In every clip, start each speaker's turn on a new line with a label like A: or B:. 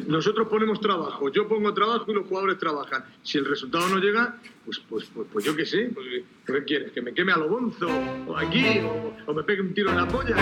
A: Nosotros ponemos trabajo, yo pongo trabajo y los jugadores trabajan. Si el resultado no llega, pues, pues, pues, pues yo qué sé. Pues, ¿Qué quieres? ¿Que me queme a lo bonzo? ¿O aquí? ¿O me pegue un tiro en la polla?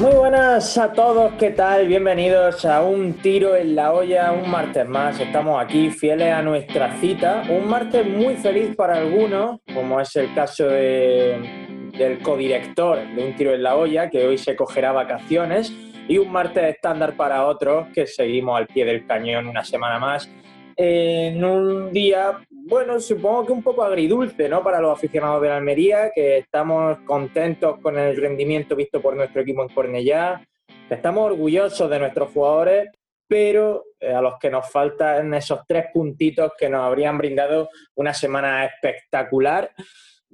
B: Muy buenas a todos, ¿qué tal? Bienvenidos a un tiro en la olla, un martes más. Estamos aquí fieles a nuestra cita. Un martes muy feliz para algunos, como es el caso de, del codirector de Un Tiro en la Olla, que hoy se cogerá vacaciones, y un martes estándar para otros, que seguimos al pie del cañón una semana más, en un día, bueno, supongo que un poco agridulce, ¿no? Para los aficionados de la Almería, que estamos contentos con el rendimiento visto por nuestro equipo en Cornellá, que estamos orgullosos de nuestros jugadores, pero eh, a los que nos faltan esos tres puntitos que nos habrían brindado una semana espectacular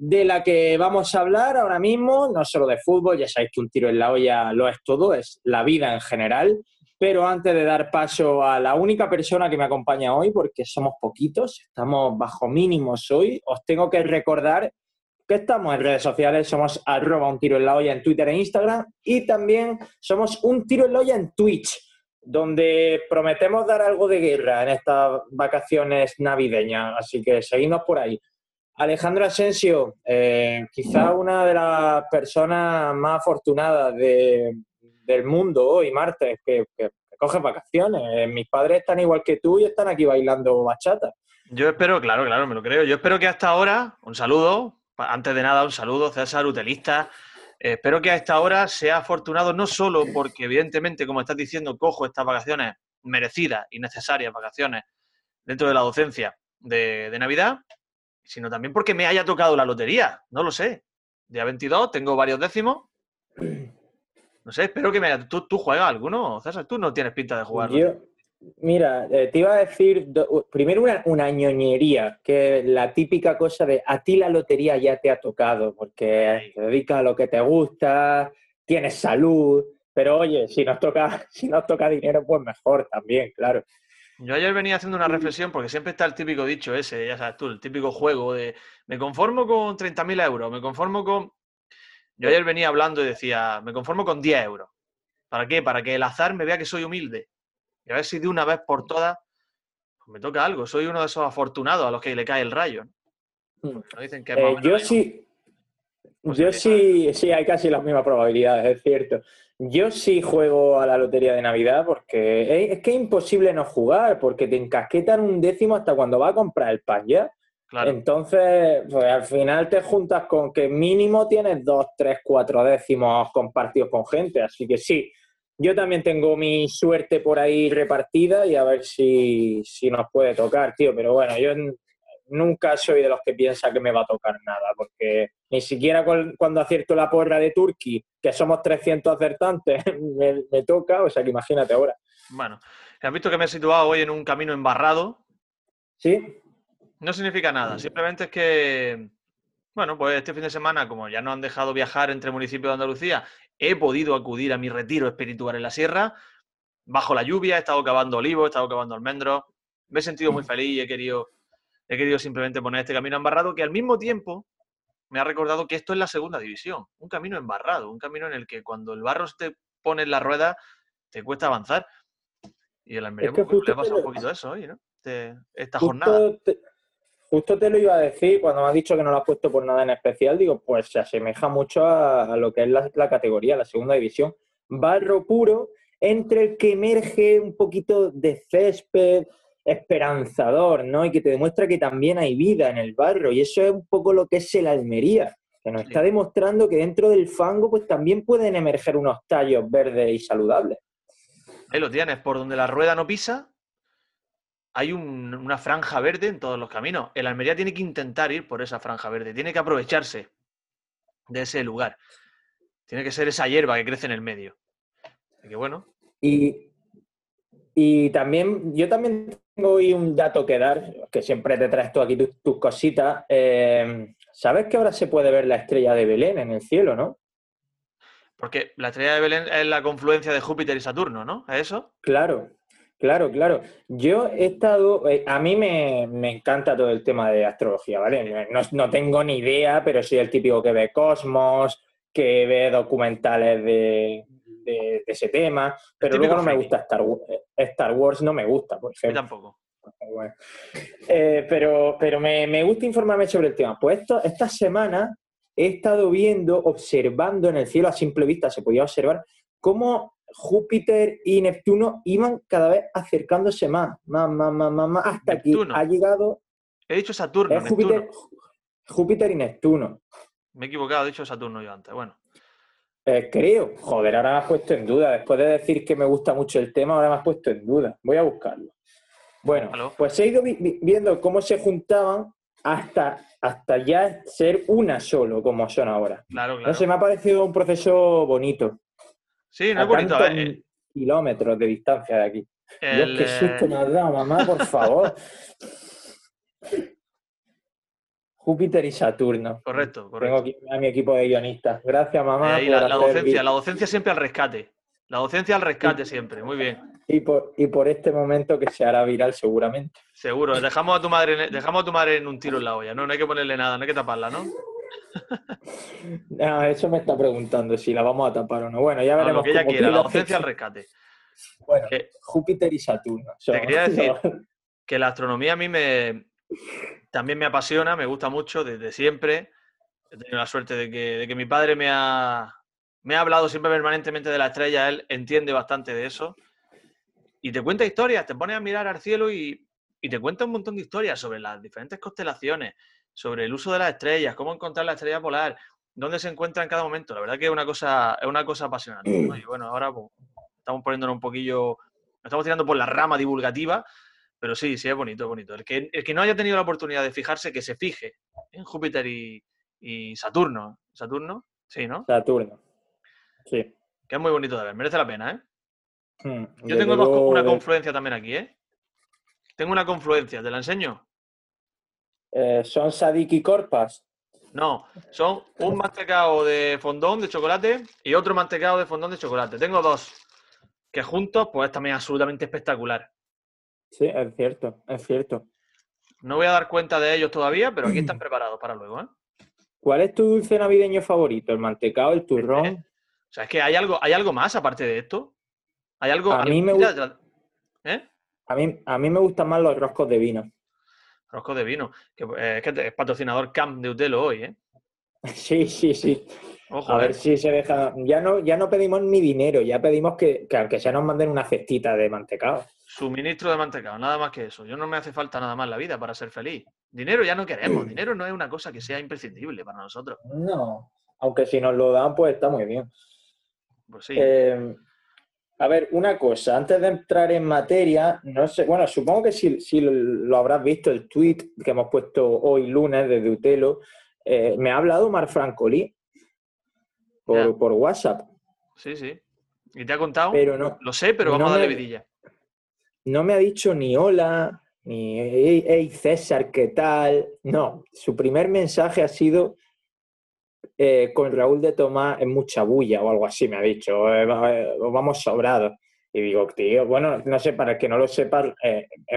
B: de la que vamos a hablar ahora mismo, no solo de fútbol, ya sabéis que un tiro en la olla lo es todo, es la vida en general. Pero antes de dar paso a la única persona que me acompaña hoy, porque somos poquitos, estamos bajo mínimos hoy, os tengo que recordar que estamos en redes sociales, somos arroba un tiro en la olla en Twitter e Instagram y también somos un tiro en la olla en Twitch, donde prometemos dar algo de guerra en estas vacaciones navideñas, así que seguimos por ahí. Alejandro Asensio, eh, quizá una de las personas más afortunadas del mundo hoy, martes, que, que, vacaciones. Eh, mis padres están igual que tú y están aquí bailando bachata.
C: Yo espero, claro, claro, me lo creo. Yo espero que hasta ahora, un saludo, antes de nada, un saludo, César, utelista. Eh, espero que a esta hora sea afortunado no solo porque, evidentemente, como estás diciendo, cojo estas vacaciones merecidas y necesarias vacaciones dentro de la docencia de Navidad, sino también porque me haya tocado la lotería. No lo sé. Día 22, tengo varios décimos. No sé, espero que me haya... ¿Tú, tú juegas alguno, César? Tú no tienes pinta de jugar.
B: Yo, mira, eh, te iba a decir primero una, una, ñoñería, que la típica cosa de a ti la lotería ya te ha tocado, porque te dedicas a lo que te gusta, tienes salud, pero oye, si nos toca, si nos toca dinero, pues mejor también, claro.
C: Yo ayer venía haciendo una reflexión porque siempre está el típico dicho ese, ya sabes tú, el típico juego de me conformo con 30.000 euros, me conformo con... Yo ayer venía hablando y decía, me conformo con 10 euros. ¿Para qué? Para que el azar me vea que soy humilde. Y a ver si de una vez por todas pues me toca algo. Soy uno de esos afortunados a los que le cae el rayo.
B: ¿no? Mm. Dicen que eh, yo sí, yo sí, sí, hay casi las mismas probabilidades, es cierto. Yo sí juego a la lotería de Navidad porque es que es imposible no jugar, porque te encasquetan un décimo hasta cuando vas a comprar el pan ya. Entonces, pues al final te juntas con que mínimo tienes dos, tres, cuatro décimos compartidos con gente. Así que sí, yo también tengo mi suerte por ahí repartida y a ver si, si nos puede tocar, tío. Pero bueno, yo nunca soy de los que piensa que me va a tocar nada, porque ni siquiera cuando acierto la porra de Turkey, que somos 300 acertantes, me, toca, o sea que imagínate ahora.
C: Bueno, has visto que me he situado hoy en un camino embarrado.
B: Sí.
C: No significa nada, simplemente es que, bueno, pues este fin de semana, como ya no han dejado viajar entre municipios de Andalucía, he podido acudir a mi retiro espiritual en la sierra, bajo la lluvia, he estado cavando olivos, he estado cavando almendros, me he sentido muy feliz y he querido he querido simplemente poner este camino embarrado que al mismo tiempo me ha recordado que esto es la segunda división, un camino embarrado, un camino en el que cuando el barro te pone en la rueda te cuesta avanzar. Y el Almería pues, le pasa un poquito eso hoy, ¿no? esta jornada.
B: justo te lo iba a decir cuando me has dicho que no lo has puesto por nada en especial, digo, pues se asemeja mucho a, lo que es la, la categoría, la segunda división. Barro puro, entre el que emerge un poquito de césped, esperanzador, ¿no? Y que te demuestra que también hay vida en el barro. Y eso es un poco lo que es el Almería, que nos está demostrando que dentro del fango pues también pueden emerger unos tallos verdes y saludables.
C: Ahí lo tienes, por donde la rueda no pisa, hay una franja verde en todos los caminos. El Almería tiene que intentar ir por esa franja verde, tiene que aprovecharse de ese lugar. Tiene que ser esa hierba que crece en el medio. Así que bueno.
B: Y, y también, yo también tengo hoy un dato que dar, que siempre te traes tú aquí tus, cositas. Eh, ¿Sabes que ahora se puede ver la estrella de Belén en el cielo, no?
C: Porque la estrella de Belén es la confluencia de Júpiter y Saturno, ¿no? ¿Es eso?
B: Claro, claro, claro. Yo he estado, eh, a mí me, encanta todo el tema de astrología, ¿vale? No, no, tengo ni idea, pero soy el típico que ve Cosmos, que ve documentales de, ese tema, pero luego no me gusta Star, Star Wars, no me gusta, por ejemplo.
C: tampoco.
B: Eh, pero pero me, me, gusta informarme sobre el tema. Pues esto, esta semana he estado viendo, observando en el cielo a simple vista, se podía observar cómo Júpiter y Neptuno iban cada vez acercándose más, más, más, más, más, hasta que ha llegado.
C: He dicho Saturno.
B: Júpiter, Júpiter y Neptuno.
C: Me he equivocado, he dicho Saturno yo antes. Bueno.
B: Eh, creo. Joder, ahora me has puesto en duda. Después de decir que me gusta mucho el tema, ahora me has puesto en duda. Voy a buscarlo. Bueno, pues he ido viendo cómo se juntaban hasta, hasta ya ser una solo, como son ahora.
C: Claro, claro. No
B: sé, me ha parecido un proceso bonito.
C: Sí, no es bonito. A ver,
B: eh. kilómetros de distancia de aquí. Dios, qué susto me has dado, mamá, por favor. Júpiter y Saturno.
C: Correcto, correcto.
B: Tengo aquí a mi equipo de guionistas. Gracias, mamá.
C: la, docencia, la docencia siempre al rescate. La docencia al rescate siempre, muy bien.
B: Y por, y por este momento que se hará viral seguramente.
C: Seguro, dejamos a tu madre, dejamos a tu madre en un tiro en la olla, ¿no? No hay que ponerle nada, no hay que taparla, ¿no?
B: no, eso me está preguntando si la vamos a tapar o no. Bueno, ya veremos.
C: lo que ella quiera, la docencia al rescate.
B: Bueno, Júpiter y Saturno.
C: te quería decir que la astronomía a mí me también me apasiona, me gusta mucho desde siempre. He tenido la suerte de que, mi padre me ha, me ha hablado siempre permanentemente de la estrella, él entiende bastante de eso. Y te cuenta historias, te pones a mirar al cielo y, te cuenta un montón de historias sobre las diferentes constelaciones, sobre el uso de las estrellas, cómo encontrar la estrella polar, dónde se encuentra en cada momento. La verdad que es una cosa, es una cosa apasionante. Y bueno, ahora pues, estamos poniéndonos un poquillo, estamos tirando por la rama divulgativa, pero sí, sí es bonito, es bonito. El que, el que no haya tenido la oportunidad de fijarse, que se fije en Júpiter y, y Saturno. ¿Saturno? Sí, ¿no?
B: Saturno. Sí.
C: Que es muy bonito de ver, merece la pena, ¿eh? Hmm, Yo tengo una confluencia también aquí, ¿eh? Tengo una confluencia, ¿te la enseño?
B: Eh, ¿Son Sadik y Corpas?
C: No, son un mantecado de fondón de chocolate y otro mantecado de fondón de chocolate. Tengo dos, que juntos, pues es también absolutamente espectacular.
B: Sí, es cierto, es cierto.
C: No voy a dar cuenta de ellos todavía, pero aquí están preparados para luego, ¿eh?
B: ¿Cuál es tu dulce navideño favorito? ¿El mantecado, el turrón?
C: Este, o sea, es que hay algo, hay algo más aparte de esto. Hay algo.
B: A mí me gusta. ¿Eh? A mí, a mí me gustan más los roscos de vino.
C: Roscos de vino. Que, eh, es que es patrocinador Camp de Utelo hoy, ¿eh?
B: Sí, sí, sí. a ver si se deja. Ya no, ya no pedimos ni dinero, ya pedimos que, que aunque sea nos manden una cestita de mantecado.
C: Suministro de mantecado, nada más que eso. Yo no me hace falta nada más la vida para ser feliz. Dinero ya no queremos. Dinero no es una cosa que sea imprescindible para nosotros.
B: No, aunque si nos lo dan, pues está muy bien.
C: Pues sí.
B: Eh, a ver, una cosa, antes de entrar en materia, no sé, bueno, supongo que si, lo habrás visto, el tweet que hemos puesto hoy lunes desde Utelo, eh, me ha hablado Mar Francolí por, por, WhatsApp.
C: Sí, sí. ¿Y te ha contado?
B: Pero no.
C: Lo sé, pero vamos a darle vidilla.
B: No me ha dicho ni hola, ni hey César, ¿qué tal? No, su primer mensaje ha sido eh, con Raúl de Tomás es mucha bulla o algo así, me ha dicho, eh, eh, vamos sobrados. Y digo, tío, bueno, no sé, para el que no lo sepa,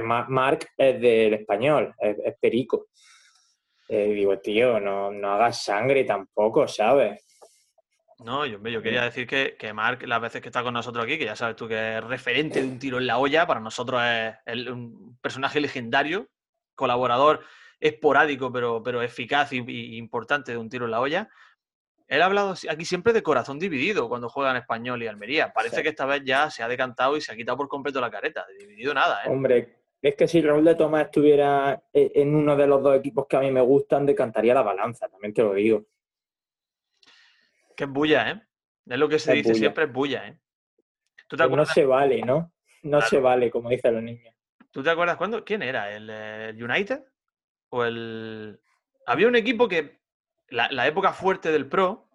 B: Marc es del español, es, perico. y digo, tío, no, no hagas sangre tampoco, ¿sabes?
C: No, yo, yo quería decir que, que Marc, las veces que está con nosotros aquí, que ya sabes tú que es referente de un tiro en la olla, para nosotros es, un personaje legendario, colaborador esporádico, pero, pero eficaz y, importante de un tiro en la olla. Él ha hablado aquí siempre de corazón dividido cuando juega en Español y Almería. Parece que esta vez ya se ha decantado y se ha quitado por completo la careta. De dividido nada, ¿eh?
B: Hombre, es que si Raúl de Tomás estuviera e, en uno de los dos equipos que a mí me gustan, decantaría la balanza, también te lo digo.
C: Que es bulla, ¿eh? Es lo que se dice siempre, es bulla, ¿eh?
B: no se vale, ¿no? No se vale, como dicen los niños.
C: ¿Tú te acuerdas cuándo? ¿Quién era? ¿El, el United? o el... Había un equipo que, la, época fuerte del Pro,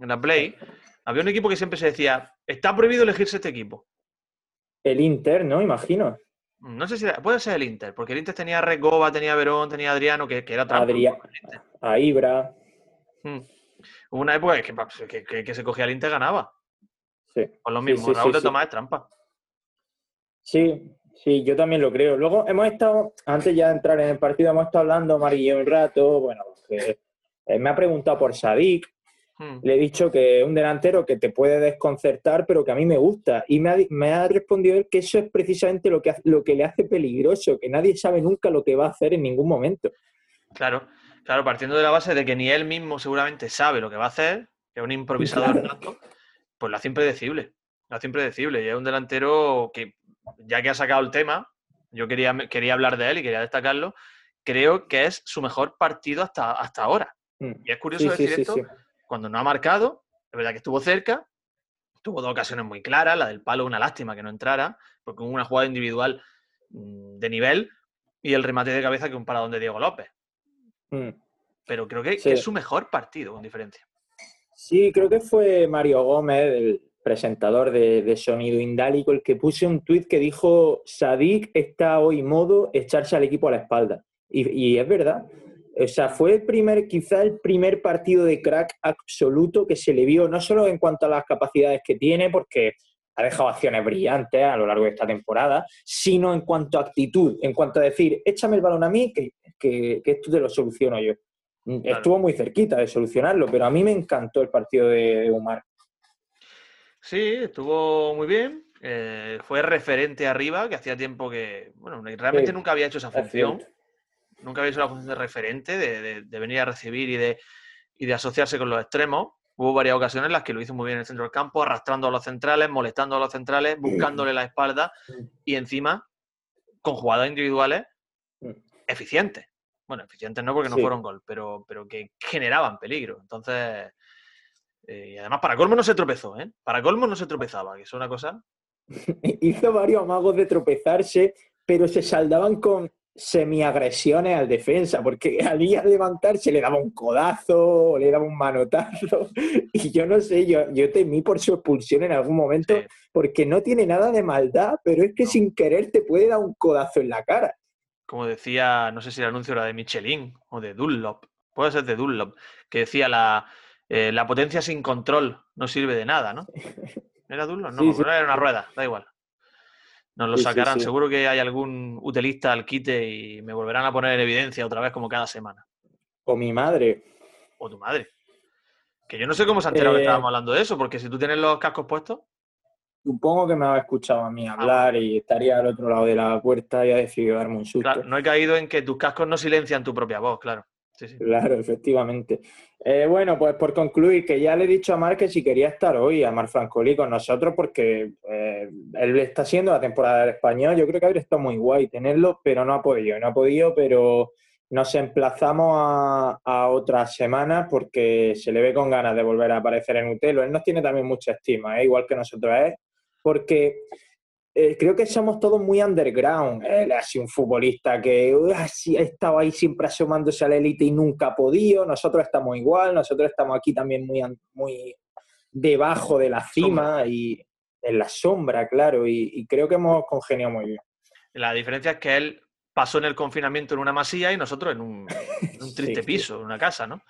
C: en la Play, había un equipo que siempre se decía, está prohibido elegirse este equipo.
B: El Inter, ¿no? Imagino.
C: No sé si puede ser el Inter, porque el Inter tenía Recoba, tenía Verón, tenía Adriano, que, era
B: trampa. Adriano, a Ibra.
C: Hmm. Hubo una época que, que, se cogía el Inter ganaba.
B: Sí.
C: Con lo mismo, Raúl de Tomás es trampa.
B: Sí, Sí, yo también lo creo. Luego hemos estado, antes ya de entrar en el partido, hemos estado hablando, Marillo, un rato, bueno, que eh, me ha preguntado por Sadik, Hmm. Le he dicho que es un delantero que te puede desconcertar, pero que a mí me gusta. Y me ha, respondido él que eso es precisamente lo que, lo que le hace peligroso, que nadie sabe nunca lo que va a hacer en ningún momento.
C: Claro, claro, partiendo de la base de que ni él mismo seguramente sabe lo que va a hacer, que es un improvisador pues lo hace impredecible. Lo hace impredecible. Y es un delantero que, ya que ha sacado el tema, yo quería, quería hablar de él y quería destacarlo, creo que es su mejor partido hasta, hasta ahora. Mm. Y es curioso decir esto cuando no ha marcado, es verdad que estuvo cerca, tuvo dos ocasiones muy claras, la del palo una lástima que no entrara, porque hubo una jugada individual mm, de nivel y el remate de cabeza que un paradón de Diego López. Mm. Pero creo que, es su mejor partido, con diferencia.
B: Sí, creo que fue Mario Gómez, el presentador de, Sonido Indálico, el que puso un tuit que dijo, Sadik está hoy modo echarse al equipo a la espalda. y es verdad, o sea, fue el primer, quizá el primer partido de crack absoluto que se le vio, no solo en cuanto a las capacidades que tiene, porque ha dejado acciones brillantes a lo largo de esta temporada, sino en cuanto a actitud, en cuanto a decir, échame el balón a mí, que, que, esto te lo soluciono yo. Estuvo muy cerquita de solucionarlo, pero a mí me encantó el partido de, Omar.
C: Sí, estuvo muy bien. Eh, fue referente arriba, que hacía tiempo que, bueno, realmente nunca había hecho esa función nunca había hecho la función de referente, de, venir a recibir y de, de asociarse con los extremos. Hubo varias ocasiones en las que lo hizo muy bien en el centro del campo, arrastrando a los centrales, molestando a los centrales, buscándole la espalda y encima con jugadas individuales eficientes. Bueno, eficientes no porque no fueron gol, pero, pero que generaban peligro. Entonces, eh, y además para Colmo no se tropezó, ¿eh? Para Colmo no se tropezaba, que es una cosa...
B: Hizo varios amagos de tropezarse, pero se saldaban con semiagresiones al defensa, porque al ir a levantarse le daba un codazo, le daba un manotazo, y yo no sé, yo, yo temí por su expulsión en algún momento, porque no tiene nada de maldad, pero es que sin querer te puede dar un codazo en la cara.
C: Como decía, no sé si el anuncio era de Michelin o de Dunlop, puede ser de Dunlop, que decía la, eh, la potencia sin control no sirve de nada, ¿no? ¿Era Dunlop? No, era una rueda, da igual. Nos lo sacarán. Seguro que hay algún utilista al quite y me volverán a poner en evidencia otra vez como cada semana.
B: O mi madre.
C: O tu madre. Que yo no sé cómo se ha enterado que eh, estábamos hablando de eso, porque si tú tienes los cascos puestos.
B: Supongo que me ha escuchado a mí ah, hablar y estaría al otro lado de la puerta y ha decidido darme un susto.
C: Claro, no he caído en que tus cascos no silencian tu propia voz, claro.
B: Claro, efectivamente. Eh, bueno, pues por concluir, que ya le he dicho a Mar que si quería estar hoy, a Mar Francolí, con nosotros, porque eh, él está haciendo la temporada del español. Yo creo que habría estado muy guay tenerlo, pero no ha podido. No ha podido, pero nos emplazamos a, a otras semanas porque se le ve con ganas de volver a aparecer en Utelo. Él nos tiene también mucha estima, ¿eh? igual que nosotros es, porque eh, creo que somos todos muy underground. Él ha sido un futbolista que ha estado ahí siempre asomándose a la élite y nunca ha podido. Nosotros estamos igual, nosotros estamos aquí también muy, muy debajo de la cima y en la sombra, claro, y, creo que hemos congeniado muy bien.
C: La diferencia es que él pasó en el confinamiento en una masía y nosotros en un, triste piso, en una casa, ¿no?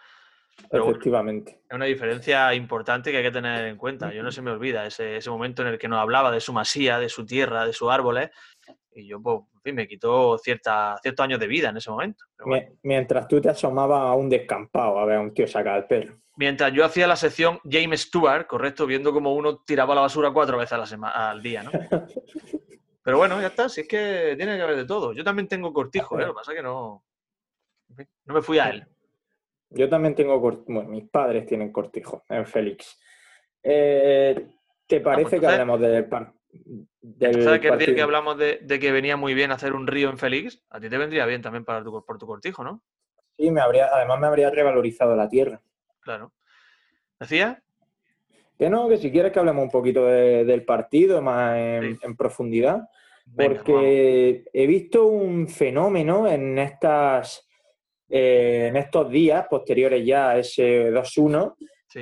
B: Efectivamente.
C: es una diferencia importante que hay que tener en cuenta. Yo no se me olvida ese, momento en el que nos hablaba de su masía, de su tierra, de sus árboles. Y yo, pues, en fin, me quitó cierta, ciertos años de vida en ese momento.
B: Mientras tú te asomabas a un descampado a ver a un tío sacar el pelo.
C: Mientras yo hacía la sección James Stewart, correcto, viendo cómo uno tiraba la basura cuatro veces al día, ¿no? Pero bueno, ya está, si es que tiene que haber de todo. Yo también tengo cortijo, ¿eh? lo que pasa es que no, no me fui a él.
B: Yo también tengo, bueno, mis padres tienen cortijo en Félix. Eh, ¿Te ah, parece pues que hablemos del,
C: del ¿Sabes que decir que hablamos de, que venía muy bien hacer un río en Félix? A ti te vendría bien también para tu, por tu cortijo, ¿no?
B: Sí, me habría, además me habría revalorizado la tierra.
C: Claro. ¿Decía?
B: Que no, que si quieres que hablemos un poquito del partido más en, profundidad, porque he visto un fenómeno en estas eh, en estos días posteriores ya a ese 2-1,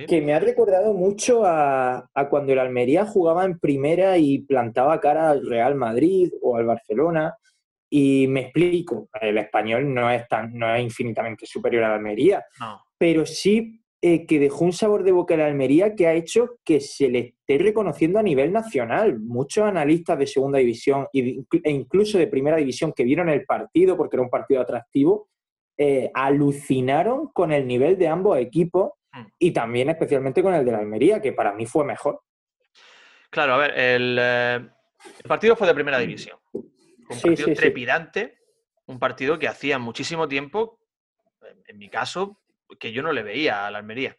B: que me ha recordado mucho a, cuando el Almería jugaba en primera y plantaba cara al Real Madrid o al Barcelona. Y me explico, el español no es, tan, no es infinitamente superior al Almería, pero sí eh, que dejó un sabor de boca a la Almería que ha hecho que se le esté reconociendo a nivel nacional. Muchos analistas de segunda división e incluso de primera división que vieron el partido porque era un partido atractivo, eh, alucinaron con el nivel de ambos equipos mm. y también especialmente con el de la Almería, que para mí fue mejor.
C: Claro, a ver, el, eh, partido fue de primera división. Un partido trepidante, un partido que hacía muchísimo tiempo, en mi caso, que yo no le veía a la Almería.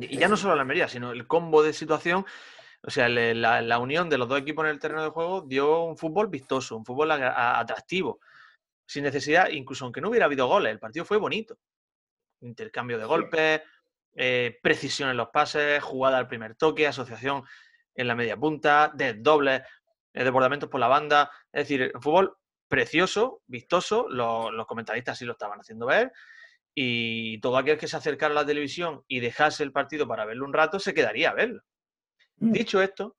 C: Y ya no solo a la Almería, sino el combo de situación o sea, la, unión de los dos equipos en el terreno de juego dio un fútbol vistoso, un fútbol atractivo, sin necesidad, incluso aunque no hubiera habido goles, el partido fue bonito. Intercambio de golpes, eh, precisión en los pases, jugada al primer toque, asociación en la media punta, desdobles, eh, desbordamientos por la banda. Es decir, un fútbol precioso, vistoso, los, los comentaristas sí lo estaban haciendo ver y todo aquel que se acercara a la televisión y dejase el partido para verlo un rato se quedaría a verlo. Mm. Dicho esto,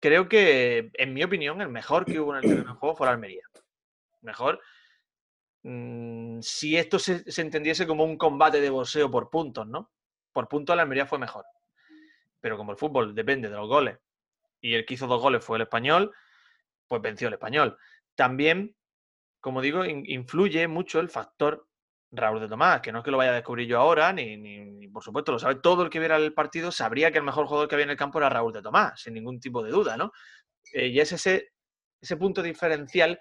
C: creo que, en mi opinión, el mejor que hubo en el terreno de juego fue la Almería. Mejor mm, si esto se, entendiese como un combate de boxeo por puntos, ¿no? Por puntos la Almería fue mejor. Pero como el fútbol depende de los goles y el que hizo dos goles fue el español, pues venció el español. También, como digo, influye mucho el factor Raúl de Tomás, que no es que lo vaya a descubrir yo ahora, ni, por supuesto lo sabe todo el que viera el partido, sabría que el mejor jugador que había en el campo era Raúl de Tomás, sin ningún tipo de duda, ¿no? Eh, y es ese, ese punto diferencial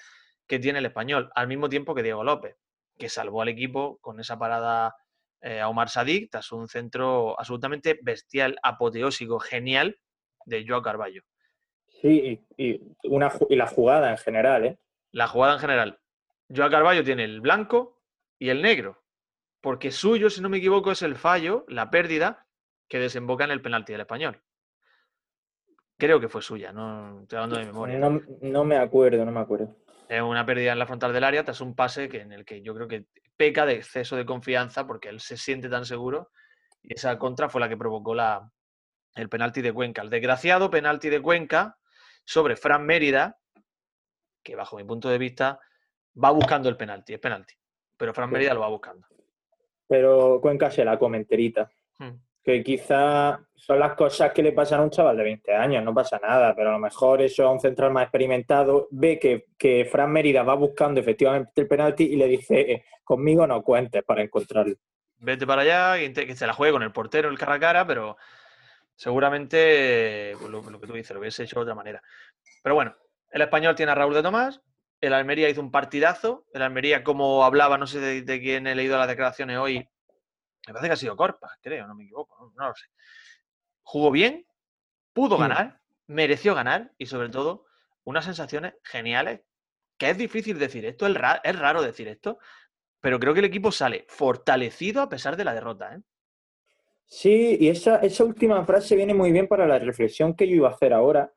C: que tiene el español, al mismo tiempo que Diego López, que salvó al equipo con esa parada eh, a Omar Sadik tras un centro absolutamente bestial, apoteósico, genial de Joao Carballo.
B: Sí, y, una, y la jugada en general, ¿eh?
C: La jugada en general. Joao Carballo tiene el blanco, y el negro. Porque suyo, si no me equivoco, es el fallo, la pérdida, que desemboca en el penalti del español. Creo que fue suya, no estoy hablando de memoria.
B: No, me acuerdo, no me acuerdo.
C: Es una pérdida en la frontal del área tras un pase que, en el que yo creo que peca de exceso de confianza porque él se siente tan seguro y esa contra fue la que provocó la, el penalti de Cuenca. El desgraciado penalti de Cuenca sobre Fran Mérida, que bajo mi punto de vista va buscando el penalti, es penalti pero Fran Mérida lo va buscando.
B: Pero Cuenca se la comenterita. Hmm. Que quizá son las cosas que le pasan a un chaval de 20 años, no pasa nada, pero a lo mejor eso a un central más experimentado ve que, que Fran Mérida va buscando efectivamente el penalti y le dice, eh, conmigo no cuentes para encontrarlo.
C: Vete para allá, que se la juegue con el portero el cara a cara, pero seguramente pues lo, lo, que tú dices, lo hubiese hecho de otra manera. Pero bueno, el español tiene a Raúl de Tomás, el Almería hizo un partidazo. El Almería, como hablaba, no sé de, quién he leído las declaraciones hoy, me parece que ha sido Corpa, creo, no me equivoco, no, lo sé. Jugó bien, pudo ganar, mereció ganar y sobre todo unas sensaciones geniales, que es difícil decir esto, es raro, es raro decir esto, pero creo que el equipo sale fortalecido a pesar de la derrota. ¿eh?
B: Sí, y esa, esa última frase viene muy bien para la reflexión que yo iba a hacer ahora,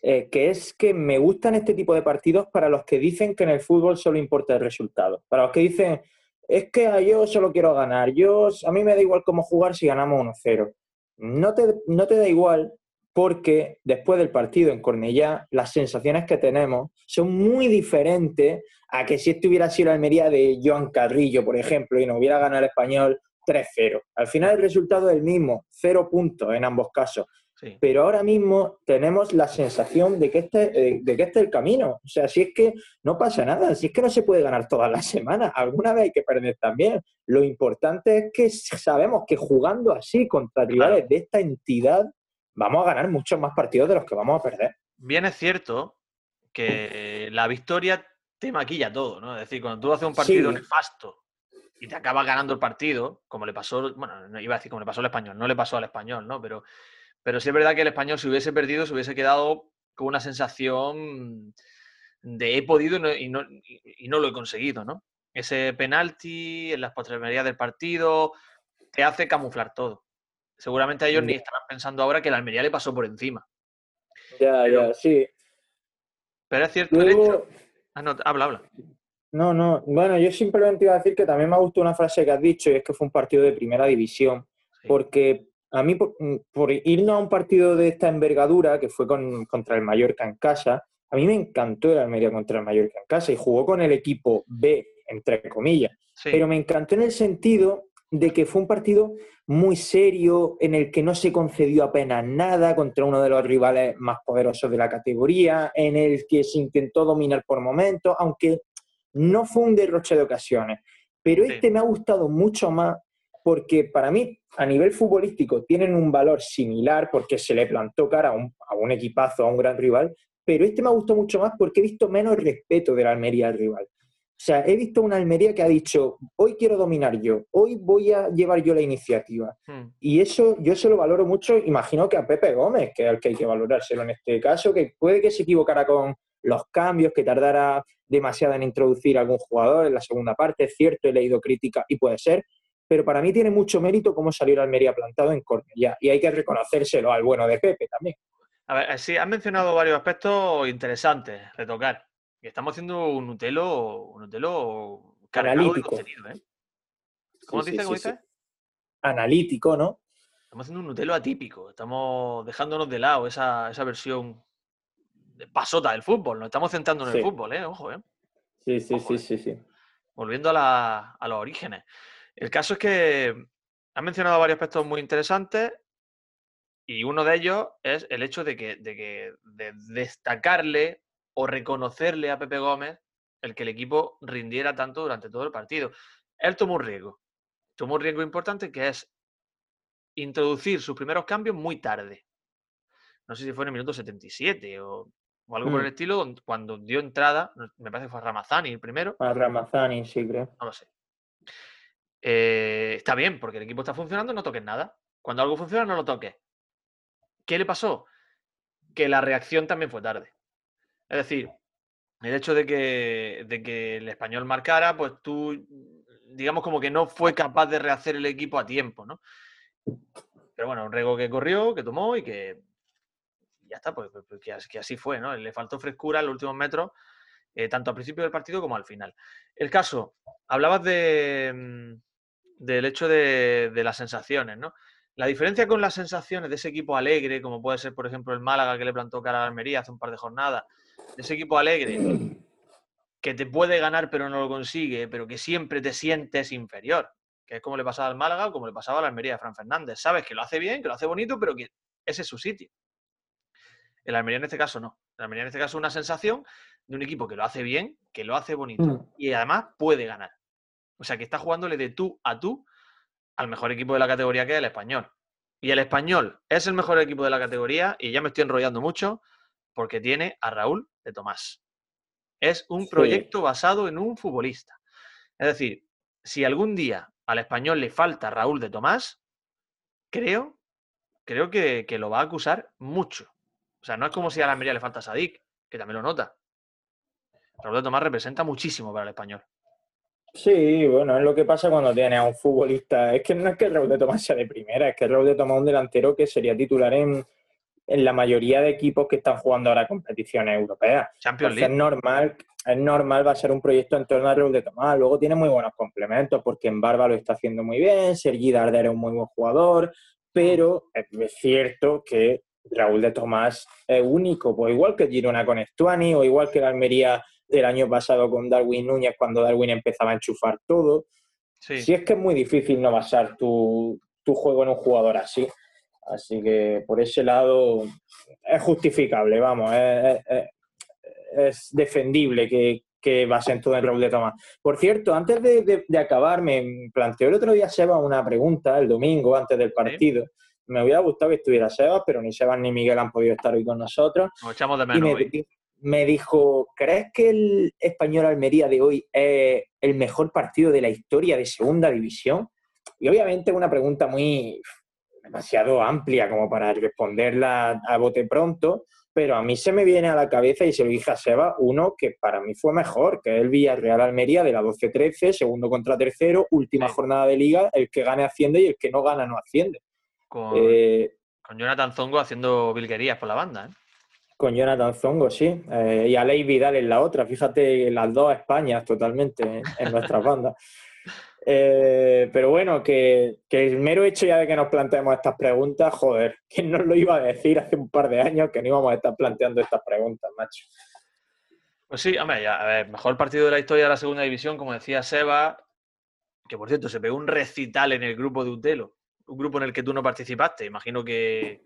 B: eh, que es que me gustan este tipo de partidos para los que dicen que en el fútbol solo importa el resultado. Para los que dicen, es que yo solo quiero ganar, yo, a mí me da igual cómo jugar si ganamos 1-0. No te, no te da igual porque después del partido en Cornellá, las sensaciones que tenemos son muy diferentes a que si esto hubiera sido la Almería de Joan Carrillo, por ejemplo, y no hubiera ganado el español 3-0. Al final el resultado es el mismo, cero puntos en ambos casos. Pero ahora mismo tenemos la sensación de que, este, eh, de que este es el camino. O sea, si es que no pasa nada, si es que no se puede ganar todas las semanas, alguna vez hay que perder también. Lo importante es que sabemos que jugando así contra rivales de esta entidad, vamos a ganar muchos más partidos de los que vamos a perder.
C: Bien es cierto que la victoria te maquilla todo, ¿no? Es decir, cuando tú haces un partido nefasto y te acabas ganando el partido, como le pasó, bueno, iba a decir como le pasó al español, no le pasó al español, ¿no? Pero pero sí es verdad que el español, si hubiese perdido, se hubiese quedado con una sensación de he podido y no, y no, lo he conseguido, ¿no? Ese penalti en las postrimerías del partido te hace camuflar todo. Seguramente a ellos ni estarán pensando ahora que la Almería le pasó por encima.
B: Ya, ya, sí.
C: Pero es cierto el hecho. Ah, no, habla, habla.
B: No, no. Bueno, yo simplemente iba a decir que también me ha gustado una frase que has dicho y es que fue un partido de primera división. Porque a mí, mm, por, irnos a un partido de esta envergadura, que fue contra el Mallorca en casa, a mí me encantó el Almería contra el Mallorca en casa y jugó con el equipo B, entre comillas. Pero me encantó en el sentido de que fue un partido muy serio, en el que no se concedió apenas nada contra uno de los rivales más poderosos de la categoría, en el que se intentó dominar por momentos, aunque no fue un derroche de ocasiones. Pero este me ha gustado mucho más porque para mí, a nivel futbolístico, tienen un valor similar porque se le plantó cara a un, a un equipazo, a un gran rival, pero este me gustado mucho más porque he visto menos respeto de la Almería al rival. O sea, he visto una Almería que ha dicho, hoy quiero dominar yo, hoy voy a llevar yo la iniciativa.
C: Hmm.
B: Y eso yo se lo valoro mucho, imagino que a Pepe Gómez, que es el que hay que valorárselo en este caso, que puede que se equivocara con los cambios, que tardara demasiado en introducir a algún jugador en la segunda parte, es cierto, he leído crítica y puede ser, pero para mí tiene mucho mérito cómo salió la Almería plantado en Cornellá y hay que reconocérselo al bueno de Pepe también.
C: A ver, sí, has mencionado varios aspectos interesantes de tocar. Y estamos haciendo un Nutelo, un Nutelo cargado de
B: Analítico.
C: contenido, ¿eh? ¿Cómo
B: Sí,
C: dices?
B: sí,
C: ¿Cómo
B: sí? Analítico, ¿no?
C: Estamos haciendo un Nutelo atípico. Estamos dejándonos de lado esa, esa versión de pasota del fútbol. Nos estamos centrando en el fútbol, ¿eh? Ojo, ¿eh?
B: Sí, sí,
C: Ojo,
B: sí,
C: eh.
B: sí, sí.
C: Volviendo a, la- a los orígenes. El caso es que has mencionado varios aspectos muy interesantes y uno de ellos es el hecho de que, de que de destacarle o reconocerle a Pepe Gómez el que el equipo rindiera tanto durante todo el partido. Él tomó un riesgo. Tomó un riesgo importante que es introducir sus primeros cambios muy tarde. No sé si fue en el minuto 77 o, o algo por el
B: Mm.
C: estilo, don- cuando dio entrada, me parece que fue Ramazani el primero,
B: A Ramazani, sí, creo.
C: no lo sé. Eh, está bien, porque el equipo está funcionando, no toques nada. Cuando algo funciona, no lo toques. ¿Qué le pasó? Que la reacción también fue tarde. Es decir, el hecho de que, de que el español marcara, pues tú, digamos como que no fue capaz de rehacer el equipo a tiempo, ¿no? Pero bueno, un riesgo que corrió, que tomó y que ya está, pues, pues, pues, que así fue, ¿no? Le faltó frescura en los últimos metros, eh, tanto al principio del partido como al final. El caso, hablabas de, mm, del hecho de, de las sensaciones, ¿no? La diferencia con las sensaciones de ese equipo alegre, como puede ser, por ejemplo, el Málaga que le plantó cara a la Almería hace un par de jornadas, de ese equipo alegre que te puede ganar pero no lo consigue, pero que siempre te sientes inferior, que es como le pasaba al Málaga o como le pasaba a la Almería de Fran Fernández. Sabes que lo hace bien, que lo hace bonito, pero que ese es su sitio. El Almería en este caso no. El Almería en este caso es una sensación de un equipo que lo hace bien, que lo hace bonito
B: Mm.
C: y además puede ganar. O sea, que está jugándole de tú a tú al mejor equipo de la categoría que es el español. Y el español es el mejor equipo de la categoría y ya me estoy enrollando mucho porque tiene a Raúl de Tomás. Es un
B: Sí.
C: proyecto basado en un futbolista. Es decir, si algún día al español le falta Raúl de Tomás, creo, creo que, que lo va a acusar mucho. O sea, no es como si a la Almería le falta Sadik, que también lo nota. Raúl de Tomás representa muchísimo para el español.
B: Sí, bueno, es lo que pasa cuando tienes a un futbolista. Es que no es que Raúl de Tomás sea de primera, es que Raúl de Tomás es un delantero que sería titular en, en la mayoría de equipos que están jugando ahora competiciones europeas.
C: Champions
B: Entonces es
C: League.
B: normal, es normal, va a ser un proyecto en torno a Raúl de Tomás. Luego tiene muy buenos complementos, porque en Barba lo está haciendo muy bien, Sergi Darder es un muy buen jugador, pero es es cierto que Raúl de Tomás es único, pues igual que Girona con Estuani, o igual que la Almería del año pasado con Darwin Núñez, cuando Darwin empezaba a enchufar todo.
C: Sí.
B: Si es que es muy difícil no basar tu, tu juego en un jugador así. Así que por ese lado es justificable, vamos, es, es- es defendible que, que basen todo en Raúl de Tomás. Por cierto, antes de, de- de acabar, me planteó el otro día Seba una pregunta, el domingo, antes del partido. Me hubiera gustado que estuviera Seba, pero ni Sebas ni Miguel han podido estar hoy con nosotros.
C: Nos echamos de
B: Y
C: menos
B: me,
C: hoy.
B: Me dijo, ¿crees que el español Almería de hoy es el mejor partido de la historia de segunda división? Y obviamente es una pregunta muy demasiado amplia como para responderla a bote pronto, pero a mí se me viene a la cabeza y se lo dije a Seba, uno que para mí fue mejor, que es el Villarreal Almería de la 12-13, segundo contra tercero, última
C: Sí.
B: jornada de liga, el que gane asciende y el que no gana no asciende.
C: Con,
B: Eh,
C: con Jonathan Zongo haciendo vilguerías por la banda. ¿eh?
B: Con Jonathan Zongo, sí. Eh, y Aleix Vidal en la otra. Fíjate, las dos Españas totalmente en, en nuestras bandas. Eh, pero bueno, que, que el mero hecho ya de que nos planteemos estas preguntas, joder, ¿quién nos lo iba a decir hace un par de años que no íbamos a estar planteando estas preguntas, macho?
C: Pues sí, hombre, ya, a ver, mejor partido de la historia de la segunda división, como decía Seba, que por cierto se pegó un recital en el grupo de Utelo, un grupo en el que tú no participaste, imagino que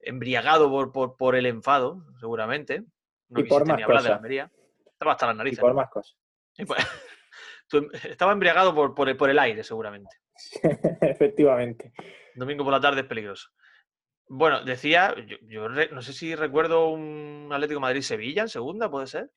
C: embriagado por, por, por el enfado, seguramente. No
B: Y por más
C: ni hablar de la
B: cosas.
C: Estaba hasta las
B: Y
C: narices.
B: por
C: ¿no?
B: más cosas.
C: Y pues, tú- estaba embriagado por, por, el, por el aire, seguramente.
B: Efectivamente.
C: Domingo por la tarde es peligroso. Bueno, decía, yo, no sé si recuerdo un Atlético Madrid-Sevilla en segunda, ¿puede ser?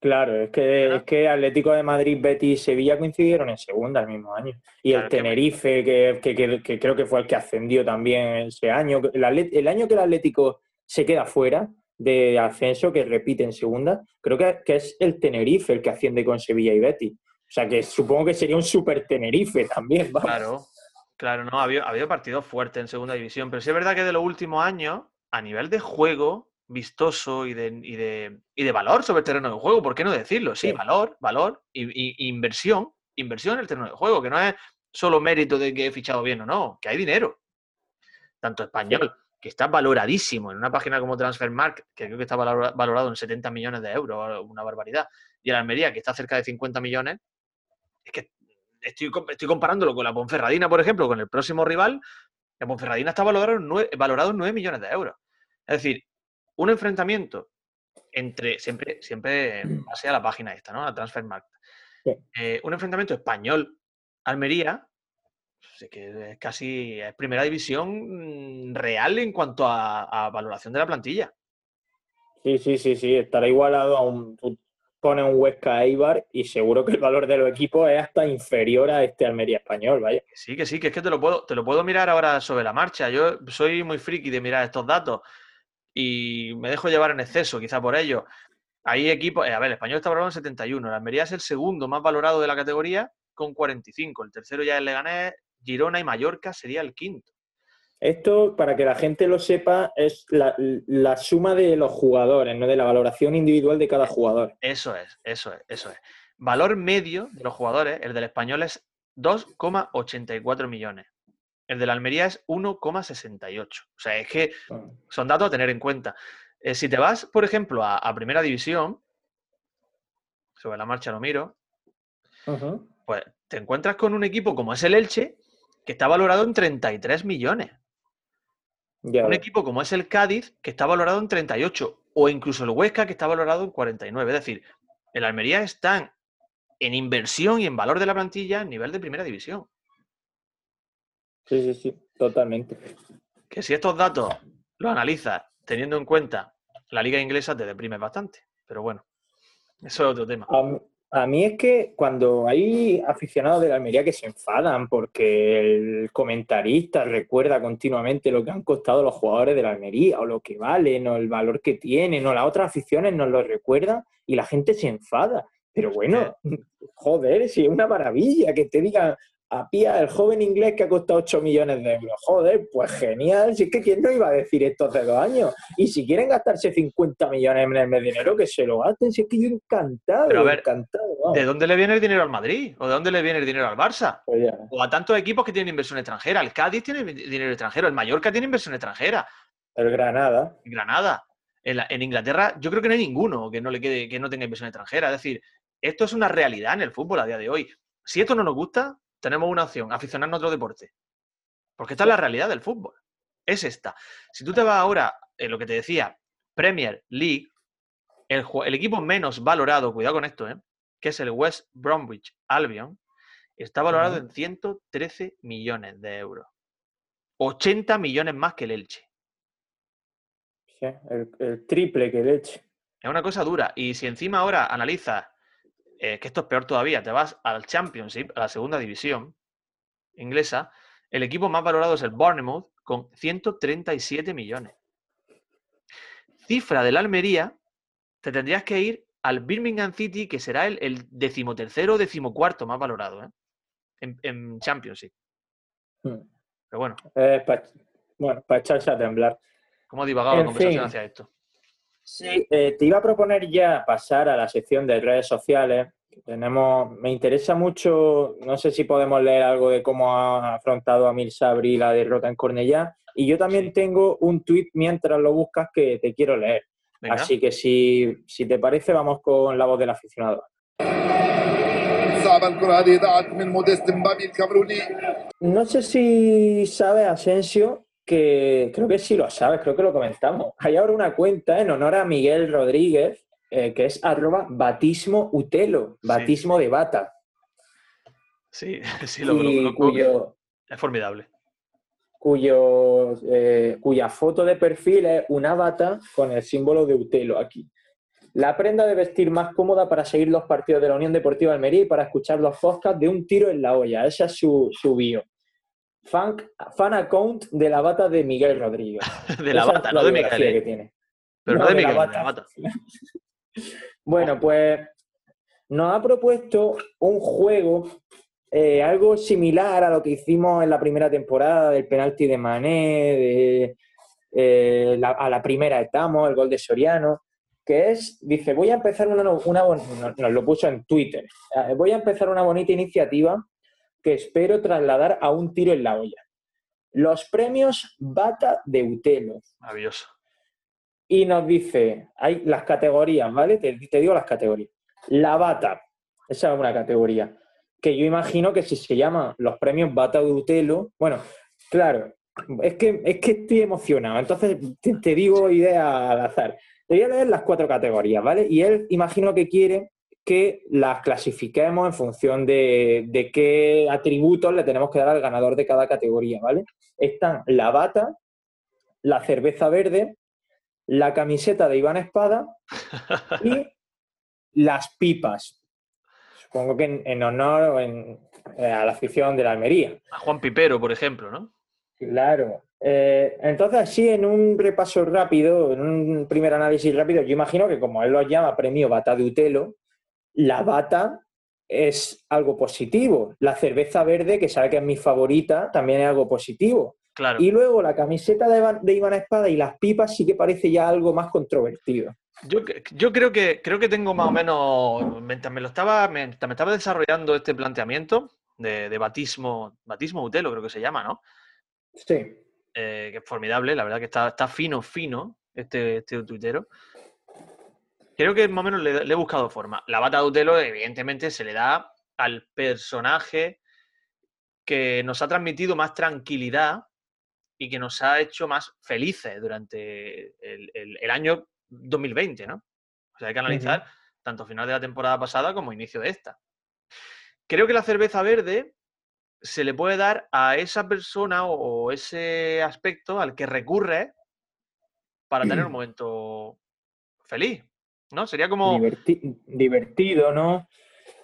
B: Claro, es que, es que Atlético de Madrid, Betis y Sevilla coincidieron en segunda el mismo año. Y el Tenerife, que, creo que fue el que ascendió también ese año. El, el, año que el Atlético se queda fuera de ascenso, que repite en segunda, creo que, es el Tenerife el que asciende con Sevilla y Betis. O sea que supongo que sería un super Tenerife también.
C: Claro, claro, no, ha habido, ha habido partidos fuertes en segunda división, pero sí es verdad que de los últimos años, a nivel de juego, vistoso y de, y de, valor sobre el terreno de juego, ¿por qué no decirlo? Sí, valor, valor y, inversión, inversión en el terreno de juego, que no es solo mérito de que he fichado bien o no, que hay dinero, tanto español, que está valoradísimo en una página como Transfermarkt, que creo que está valorado en 70 millones de euros, una barbaridad, y el Almería, que está cerca de 50 millones, es que estoy, estoy comparándolo con la Ponferradina, por ejemplo, con el próximo rival, la Ponferradina está valorado en 9, valorado en 9 millones de euros. Es decir, un enfrentamiento entre, siempre, siempre base a la página esta, ¿no? A Transfermarkt. Eh, un enfrentamiento español-Almería, que es casi es primera división real en cuanto a, valoración de la plantilla.
B: Sí, sí, sí, sí, estará igualado a un... pone un Huesca Eibar y seguro que el valor de los equipos es hasta inferior a este Almería español, vaya.
C: Sí, que sí, que es que te lo puedo, te lo puedo mirar ahora sobre la marcha. Yo soy muy friki de mirar estos datos y me dejo llevar en exceso, quizá por ello. Hay equipos, eh, a ver, el español está valorado en 71, la Almería es el segundo más valorado de la categoría con 45, el tercero ya es Leganés, Girona y Mallorca sería el quinto.
B: Esto, para que la gente lo sepa, es la, la, suma de los jugadores, no de la valoración individual de cada jugador.
C: Eso es, eso es, eso es. Valor medio de los jugadores, el del español es 2,84 millones. El de la Almería es 1,68. O sea, es que son datos a tener en cuenta. Eh, si te vas, por ejemplo, a, Primera División, sobre la marcha lo miro, pues te encuentras con un equipo como es el Elche, que está valorado en 33 millones. Un equipo como es el Cádiz, que está valorado en 38, o incluso el Huesca, que está valorado en 49. Es decir, el Almería está en inversión y en valor de la plantilla a nivel de primera división.
B: Sí, sí, sí, totalmente.
C: Que si estos datos los analizas teniendo en cuenta la liga inglesa, te deprime bastante. Pero bueno, eso es otro tema.
B: A, mí es que cuando hay aficionados de la Almería que se enfadan porque el comentarista recuerda continuamente lo que han costado los jugadores de la Almería o lo que valen o el valor que tienen o las otras aficiones nos lo recuerdan y la gente se enfada. Pero bueno, joder, si es una maravilla que te digan, a Pía, el joven inglés que ha costado 8 millones de euros. Joder, pues genial. Si es que quién no iba a decir esto hace dos años. Y si quieren gastarse 50 millones en el mes de dinero, que se lo gasten. Si es que yo encantado, Pero a ver, encantado.
C: ¿De dónde le viene el dinero al Madrid? ¿O de dónde le viene el dinero al Barça? Pues o a tantos equipos que tienen inversión extranjera. El Cádiz tiene dinero extranjero. El Mallorca tiene inversión extranjera.
B: El Granada.
C: Granada. En, Inglaterra, yo creo que no hay ninguno que no le quede, que no tenga inversión extranjera. Es decir, esto es una realidad en el fútbol a día de hoy. Si esto no nos gusta, tenemos una opción, aficionarnos a otro deporte. Porque esta es la realidad del fútbol. Es esta. Si tú te vas ahora, en lo que te decía, Premier League, el, equipo menos valorado, cuidado con esto, ¿eh? que es el West Bromwich Albion, está valorado en 113 millones de euros. 80 millones más que el Elche.
B: Sí, el, triple que el Elche.
C: Es una cosa dura. Y si encima ahora analizas eh, que esto es peor todavía, te vas al Championship, a la segunda división inglesa, el equipo más valorado es el Bournemouth con 137 millones. Cifra de la Almería, te tendrías que ir al Birmingham City, que será el, decimotercero o decimocuarto más valorado ¿eh? en, Championship. Hmm. Pero bueno.
B: Eh, bueno, para echarse a temblar.
C: ¿Cómo ha divagado la conversación hacia esto?
B: Sí, eh, te iba a proponer ya pasar a la sección de redes sociales. Tenemos, me interesa mucho, no sé si podemos leer algo de cómo ha afrontado a Mir Sabri la derrota en Cornellá. Y yo también tengo un tuit mientras lo buscas que te quiero leer. Así que si, si te parece, vamos con la voz del aficionado. No sé si sabe Asensio que creo que sí lo sabes, creo que lo comentamos. Hay ahora una cuenta en honor a Miguel Rodríguez, eh, que es arroba batismo utelo, batismo de bata.
C: Sí, sí, lo, lo-
B: y
C: lo-
B: cuyo,
C: es formidable.
B: cuyo, eh, cuya foto de perfil es una bata con el símbolo de Utelo aquí. La prenda de vestir más cómoda para seguir los partidos de la Unión Deportiva Almería y para escuchar los podcasts de un tiro en la olla. Esa es su, su bio. Fan, fan account de la bata de Miguel Rodríguez.
C: De la
B: Esa
C: bata, no de Miguel.
B: que
C: eh.
B: tiene.
C: Pero no,
B: No,
C: de
B: la
C: Miguel, de la bata.
B: Bueno, pues nos ha propuesto un juego eh, algo similar a lo que hicimos en la primera temporada del penalti de Mané, de, eh, la- a la primera estamos, el gol de Soriano, que es, dice, voy a empezar una, nos, lo puso en Twitter, voy a empezar una bonita iniciativa que espero trasladar a un tiro en la olla. Los premios Bata de Utelo.
C: Maravilloso.
B: Y nos dice, hay las categorías, ¿vale? Te, te digo las categorías. La bata, esa es una categoría. Que yo imagino que si se llama los premios Bata de Utelo, bueno, claro, es que, es que estoy emocionado. Entonces te, te digo idea al azar. Te voy a leer las cuatro categorías, ¿vale? Y él imagino que quiere que las clasifiquemos en función de, de qué atributos le tenemos que dar al ganador de cada categoría, ¿vale? Están la bata, la cerveza verde, la camiseta de Iván Espada y las pipas. Supongo que en, en honor en- eh, a la afición de la Almería.
C: A Juan Pipero, por ejemplo, ¿no?
B: Claro. Eh, entonces, así en un repaso rápido, en un primer análisis rápido, yo imagino que como él lo llama premio Bata de Utelo, la bata es algo positivo. La cerveza verde, que sabe que es mi favorita, también es algo positivo.
C: Claro.
B: Y luego la camiseta de Iván, de Iván Espada y las pipas sí que parece ya algo más controvertido.
C: Yo, cre- yo creo que creo que tengo más o menos. Mientras me lo estaba, mientras me estaba desarrollando este planteamiento de, de batismo, batismo Utelo, creo que se llama, ¿no?
B: Sí.
C: Eh, que es formidable, la verdad que está, está fino, fino este, este tuitero. Creo que más o menos le, le he buscado forma. La bata de Utelo, evidentemente, se le da al personaje que nos ha transmitido más tranquilidad y que nos ha hecho más felices durante el, el- el año 2020, ¿no? O sea, hay que analizar tanto final de la temporada pasada como inicio de esta. Creo que la cerveza verde se le puede dar a esa persona o ese aspecto al que recurre para tener un momento feliz, ¿no? Sería como,
B: Diverti- divertido, ¿no?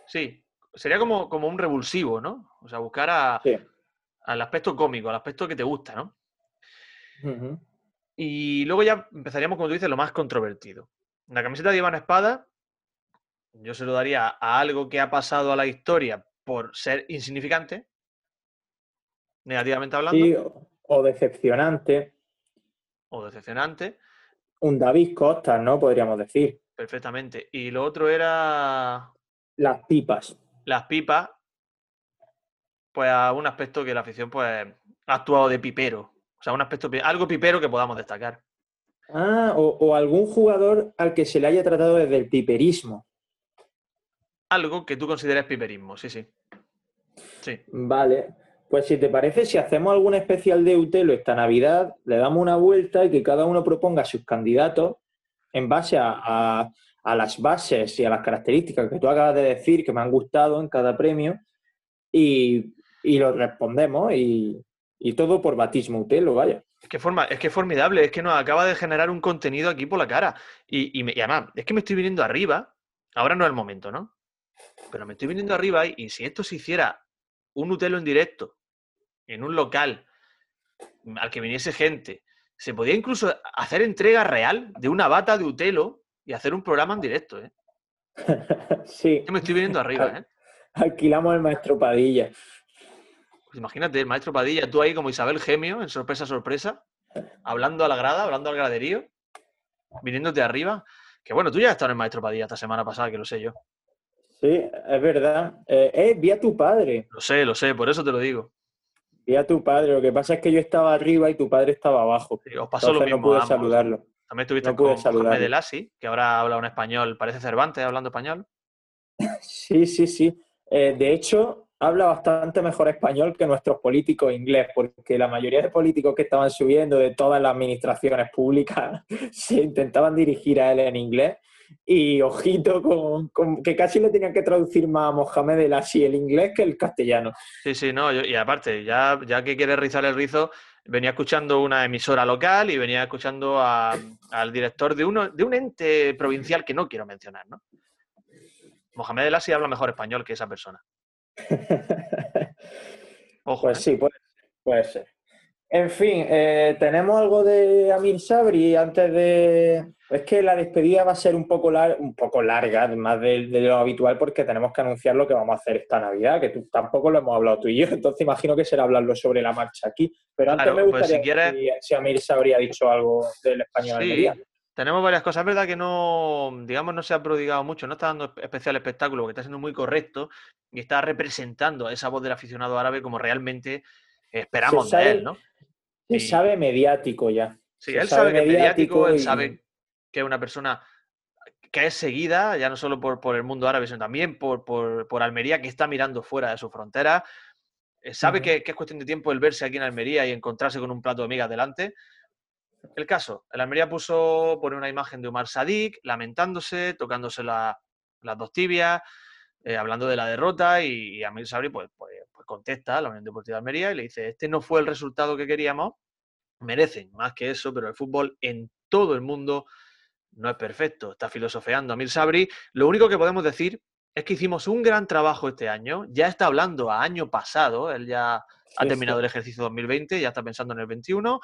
C: sí, sería como, como un revulsivo, ¿no? O sea, buscar a-
B: Sí.
C: al aspecto cómico, al aspecto que te gusta, ¿no? Y luego ya empezaríamos, como tú dices, lo más controvertido. La camiseta de Iván Espada, yo se lo daría a algo que ha pasado a la historia por ser insignificante, negativamente hablando,
B: Sí, o, o decepcionante.
C: o decepcionante,
B: Un David Costa, ¿no? Podríamos decir.
C: Perfectamente. Y lo otro era
B: Las pipas.
C: las pipas, pues a un aspecto que la afición pues ha actuado de pipero. O sea, un aspecto, algo pipero que podamos destacar.
B: Ah, o, o algún jugador al que se le haya tratado desde el piperismo.
C: Algo que tú consideres piperismo, sí, sí. Sí,
B: Vale. Pues si te parece, si hacemos algún especial de Utelo esta Navidad, le damos una vuelta y que cada uno proponga sus candidatos en base a, a- las bases y a las características que tú acabas de decir que me han gustado en cada premio y, y lo respondemos y, y todo por batismo Utelo, vaya.
C: Es que, forma, es formidable, es que nos acaba de generar un contenido aquí por la cara. Y, y me- y además, es que me estoy viniendo arriba. Ahora no es el momento, ¿no? Pero me estoy viniendo arriba y, y si esto se hiciera un Utelo en directo, en un local, al que viniese gente, se podía incluso hacer entrega real de una bata de Utelo y hacer un programa en directo, ¿eh?
B: sí,
C: Yo me estoy viniendo arriba, ¿eh?
B: alquilamos el maestro Padilla.
C: Pues imagínate, el maestro Padilla, tú ahí como Isabel Gemio, en sorpresa, sorpresa, hablando a la grada, hablando al graderío, viniéndote arriba. Que bueno, tú ya has estado en el maestro Padilla esta semana pasada, que lo sé yo.
B: Sí, es verdad. Eh, eh, vi a tu padre.
C: Lo sé, lo sé, por eso te lo digo.
B: Vi a tu padre. Lo que pasa es que yo estaba arriba y tu padre estaba abajo.
C: Sí, Os pasó lo
B: Entonces
C: mismo.
B: no pude
C: ambos.
B: saludarlo.
C: También estuviste
B: no
C: con
B: saludarlo.
C: El Asi, que ahora habla un español, parece Cervantes hablando español.
B: Sí, sí, sí. Eh, de hecho, habla bastante mejor español que nuestros políticos inglés, porque la mayoría de políticos que estaban subiendo de todas las administraciones públicas se intentaban dirigir a él en inglés y ojito con, que casi le tenían que traducir más a Mohamed el así el inglés que el castellano.
C: Sí, sí, no, y aparte, ya, ya que quiere rizar el rizo, venía escuchando una emisora local y venía escuchando al director de, uno, de un ente provincial que no quiero mencionar, ¿no? Mohamed El Asi habla mejor español que esa persona.
B: Ojo, pues ¿eh? sí, puede, ser. En fin, eh, tenemos algo de Amir Sabri antes de. Es que la despedida va a ser un poco, un poco larga, más de, lo habitual, porque tenemos que anunciar lo que vamos a hacer esta Navidad, que tú, tampoco lo hemos hablado tú y yo, entonces imagino que será hablarlo sobre la marcha aquí. Pero antes me pues gustaría si, si, Amir Sabri ha dicho algo del español
C: sí. Tenemos varias cosas. Es verdad que no, digamos, no se ha prodigado mucho, no está dando especial espectáculo, porque está siendo muy correcto y está representando a esa voz del aficionado árabe como realmente esperamos de él, ¿no?
B: Se sabe mediático ya.
C: Sí, él sabe, que es mediático, él sabe que es una persona que es seguida, ya no solo por, por el mundo árabe, sino también por, por, Almería, que está mirando fuera de su frontera. Eh, sabe que, que, es cuestión de tiempo el verse aquí en Almería y encontrarse con un plato de migas delante. El caso, el Almería puso, pone una imagen de Omar Sadik lamentándose, tocándose las dos tibias, eh, hablando de la derrota y, Amir Sabri pues, pues, contesta a la Unión Deportiva de Almería y le dice, este no fue el resultado que queríamos, merecen más que eso, pero el fútbol en todo el mundo no es perfecto, está filosofeando Amir Sabri. Lo único que podemos decir es que hicimos un gran trabajo este año, ya está hablando a año pasado, él ya ha terminado el ejercicio 2020, ya está pensando en el 21,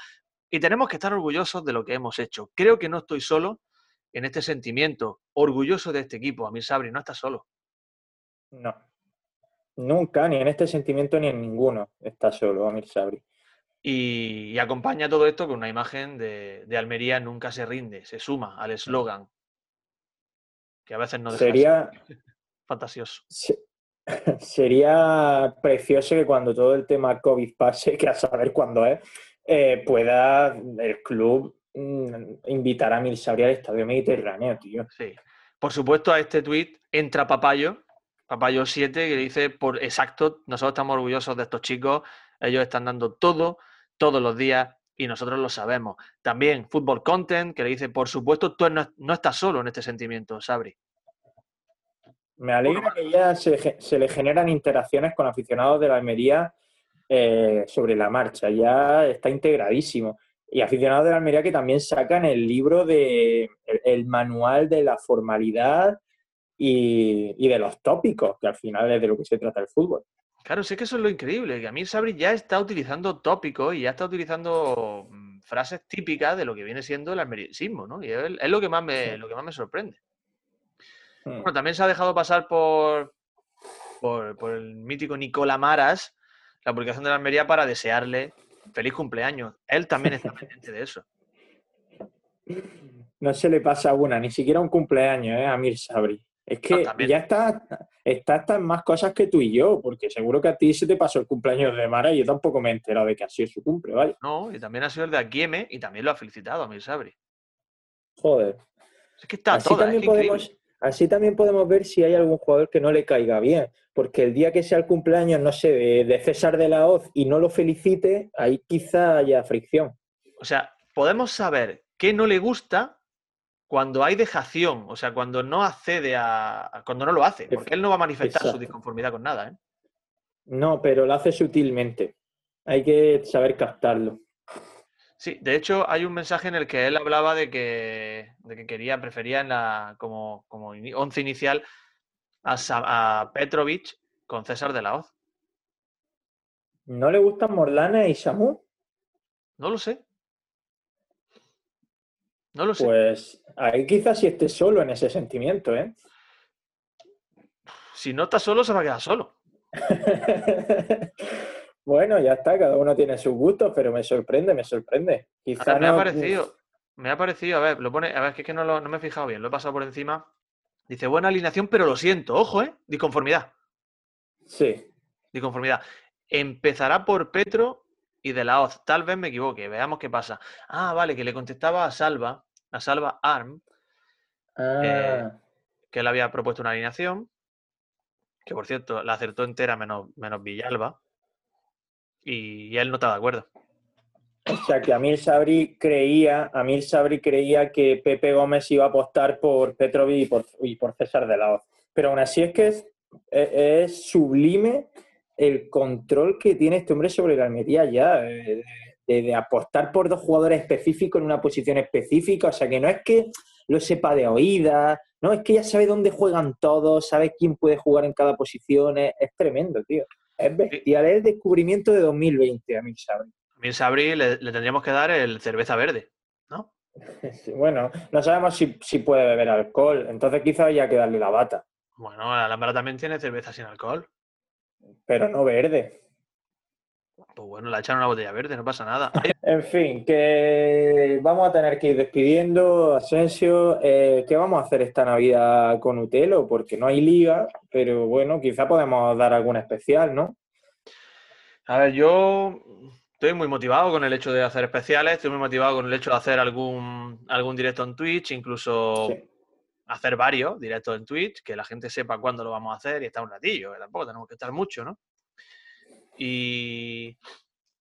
C: y tenemos que estar orgullosos de lo que hemos hecho. Creo que no estoy solo en este sentimiento, orgulloso de este equipo. Amir Sabri no está solo.
B: No, nunca, ni en este sentimiento ni en ninguno está solo Amir Sabri.
C: Y, acompaña todo esto con una imagen de, Almería nunca se rinde, se suma al eslogan, que a veces no
B: Sería
C: fantasioso.
B: sería precioso que cuando todo el tema COVID pase, que a saber cuándo es, eh, pueda el club mm, invitar a Milsabri al Estadio Mediterráneo, tío.
C: Sí. Por supuesto, a este tuit entra Papayo, Papayo 7, que dice, por exacto, nosotros estamos orgullosos de estos chicos, ellos están dando todo, todos los días, y nosotros lo sabemos. También Football Content, que le dice, por supuesto, tú no, estás solo en este sentimiento, Sabri.
B: Me alegra que ya se, se, le generan interacciones con aficionados de la Almería eh, sobre la marcha, ya está integradísimo. Y aficionados de la Almería que también sacan el libro de el, manual de la formalidad y, de los tópicos, que al final es de lo que se trata el fútbol.
C: Claro, sé que eso es lo increíble, que a mí Sabri ya está utilizando tópicos y ya está utilizando mm, frases típicas de lo que viene siendo el almericismo, ¿no? Y es, lo, que más me, lo que más me sorprende. Hmm. Bueno, también se ha dejado pasar por, por, por el mítico Nicola Maras, la publicación de la Almería para desearle feliz cumpleaños. Él también está pendiente de eso.
B: No se le pasa una, ni siquiera un cumpleaños, ¿eh? A Mir Sabri. Es que ya está, está hasta en más cosas que tú y yo, porque seguro que a ti se te pasó el cumpleaños de Mara y yo tampoco me he enterado de que ha sido su cumple, ¿vale?
C: No, y también ha sido el de Akieme y también lo ha felicitado a Mir Sabri.
B: Joder.
C: Es que está todo, también
B: podemos, Así también podemos ver si hay algún jugador que no le caiga bien, porque el día que sea el cumpleaños, no sé, de, César de la Hoz y no lo felicite, ahí quizá haya fricción.
C: O sea, podemos saber qué no le gusta cuando hay dejación, o sea, cuando no accede a. cuando no lo hace, porque él no va a manifestar su disconformidad con nada, ¿eh?
B: No, pero lo hace sutilmente. Hay que saber captarlo.
C: Sí, de hecho hay un mensaje en el que él hablaba de que, quería, prefería en la, como, como once inicial a, a, Petrovic con César de la Hoz.
B: ¿No le gustan Morlana y Samu?
C: No lo sé. No lo sé.
B: Pues ahí quizás si esté solo en ese sentimiento, ¿eh?
C: Si no está solo, se va a quedar solo.
B: Bueno, ya está, cada uno tiene sus gustos, pero me sorprende, me sorprende.
C: Quizá me ha parecido, me ha parecido, a ver, lo pone, a ver, que es que no, no me he fijado bien, lo he pasado por encima. Dice, buena alineación, pero lo siento, ojo, ¿eh? Disconformidad.
B: Sí.
C: Disconformidad. Empezará por Petro y de la Hoz. Tal vez me equivoque, veamos qué pasa. Ah, vale, que le contestaba a Salva, a Salva Arm, eh, ah. que él había propuesto una alineación, que por cierto la acertó entera menos, menos Villalba y él no está de acuerdo.
B: O sea que Amir Sabri creía, Amir Sabri creía que Pepe Gómez iba a apostar por Petrovic y por, y por César de la Hoz. Pero aún así es que es, es, sublime el control que tiene este hombre sobre la Almería ya, de, de, apostar por dos jugadores específicos en una posición específica. O sea que no es que lo sepa de oídas, no, es que ya sabe dónde juegan todos, sabe quién puede jugar en cada posición. Es, es tremendo, tío. Es bestial, es el descubrimiento de 2020, Amir Sabri.
C: También Sabri le, le, tendríamos que dar el cerveza verde, ¿no?
B: bueno, no sabemos si, si, puede beber alcohol, entonces quizá haya que darle la bata.
C: Bueno, la Alhambra también tiene cerveza sin alcohol.
B: Pero no verde.
C: Pues bueno, la echan una botella verde, no pasa nada.
B: en fin, que vamos a tener que ir despidiendo, Asensio. Eh, ¿Qué vamos a hacer esta Navidad con Utelo? Porque no hay liga, pero bueno, quizá podemos dar alguna especial, ¿no?
C: A ver, yo estoy muy motivado con el hecho de hacer especiales, estoy muy motivado con el hecho de hacer algún, algún directo en Twitch, incluso sí. Hacer varios directos en Twitch, que la gente sepa cuándo lo vamos a hacer y estar un ratillo, que tampoco tenemos que estar mucho, ¿no? Y,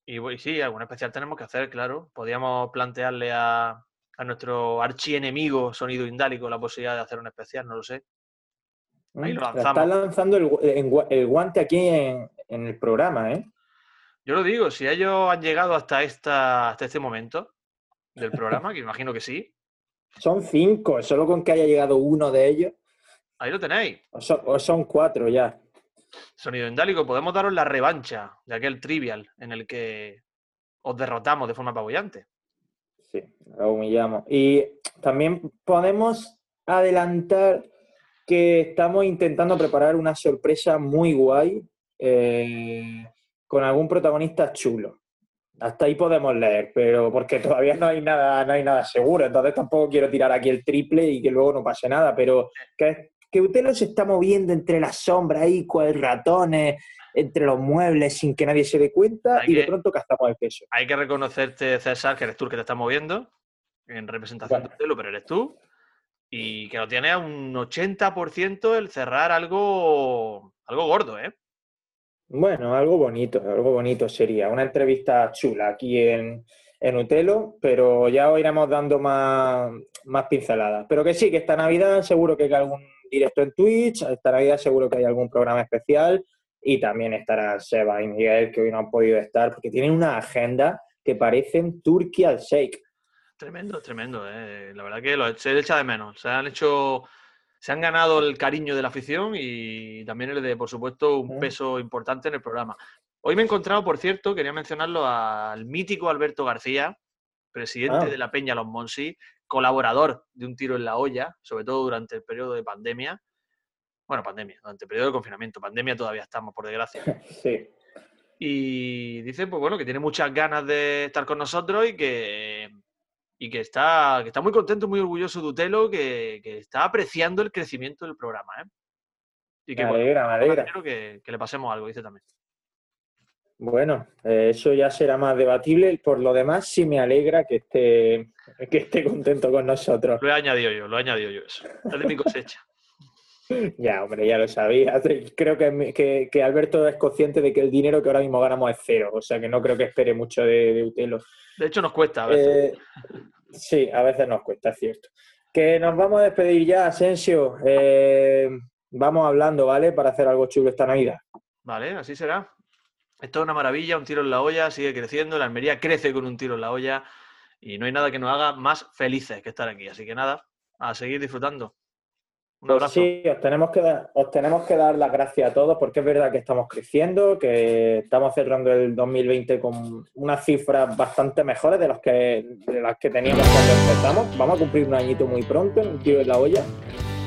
C: y, y sí, algún especial tenemos que hacer, claro. Podríamos plantearle a, a nuestro archienemigo Sonido Indálico la posibilidad de hacer un especial, no lo sé.
B: Ahí lo lanzamos. Está lanzando el, el guante aquí en, en el programa, ¿eh?
C: Yo lo digo, si ellos han llegado hasta, esta, hasta este momento del programa, que imagino que sí.
B: Son cinco, solo con que haya llegado uno de ellos.
C: Ahí lo tenéis.
B: O son, o son cuatro ya.
C: Sonido Indálico, podemos daros la revancha de aquel trivial en el que os derrotamos de forma apabullante.
B: Sí, lo humillamos. Y también podemos adelantar que estamos intentando preparar una sorpresa muy guay. Eh, con algún protagonista chulo. Hasta ahí podemos leer, pero porque todavía no hay nada, no hay nada seguro, entonces tampoco quiero tirar aquí el triple y que luego no pase nada, pero que, que Utelo se está moviendo entre las sombras ahí, cual ratones, entre los muebles sin que nadie se dé cuenta hay y que, de pronto cazamos el queso.
C: Hay que reconocerte, César, que eres tú el que te está moviendo en representación bueno. de Utelo, pero eres tú y que lo tiene a un 80% el cerrar algo, algo gordo, ¿eh?
B: Bueno, algo bonito, algo bonito sería. Una entrevista chula aquí en, en Utelo, pero ya os iremos dando más, más pinceladas. Pero que sí, que esta Navidad seguro que hay algún directo en Twitch, esta Navidad seguro que hay algún programa especial y también estará Seba y Miguel, que hoy no han podido estar, porque tienen una agenda que parecen Turkey al Shake.
C: Tremendo, tremendo. Eh. La verdad que se echa de menos. Se han hecho se han ganado el cariño de la afición y también el de, por supuesto, un peso importante en el programa. Hoy me he encontrado, por cierto, quería mencionarlo al mítico Alberto García, presidente ah. de la Peña Los Monsi, colaborador de Un Tiro en la Olla, sobre todo durante el periodo de pandemia. Bueno, pandemia, durante el periodo de confinamiento. Pandemia todavía estamos, por desgracia.
B: Sí.
C: Y dice, pues bueno, que tiene muchas ganas de estar con nosotros y que y que está, que está muy contento, muy orgulloso de Utelo, que, que está apreciando el crecimiento del programa. ¿eh?
B: Y que, me alegra, bueno, me alegra.
C: Quiero que, que, le pasemos algo, dice también.
B: Bueno, eh, eso ya será más debatible. Por lo demás, sí me alegra que esté, que esté contento con nosotros.
C: Lo he añadido yo, lo he añadido yo eso. Es de mi cosecha.
B: ya, hombre, ya lo sabía. Creo que, que, que, Alberto es consciente de que el dinero que ahora mismo ganamos es cero. O sea que no creo que espere mucho de, de Utelo.
C: De hecho, nos cuesta a veces.
B: Eh, sí, a veces nos cuesta, es cierto. Que nos vamos a despedir ya, Asensio. Eh, vamos hablando, ¿vale? Para hacer algo chulo esta Navidad.
C: Vale, así será. Esto es una maravilla, un tiro en la olla, sigue creciendo, la Almería crece con un tiro en la olla y no hay nada que nos haga más felices que estar aquí. Así que nada, a seguir disfrutando.
B: Un pues sí, os tenemos, que dar, os tenemos que dar las gracias a todos porque es verdad que estamos creciendo, que estamos cerrando el 2020 con unas cifras bastante mejores de, los que, de las que teníamos cuando empezamos. Vamos a cumplir un añito muy pronto un tiro en la olla.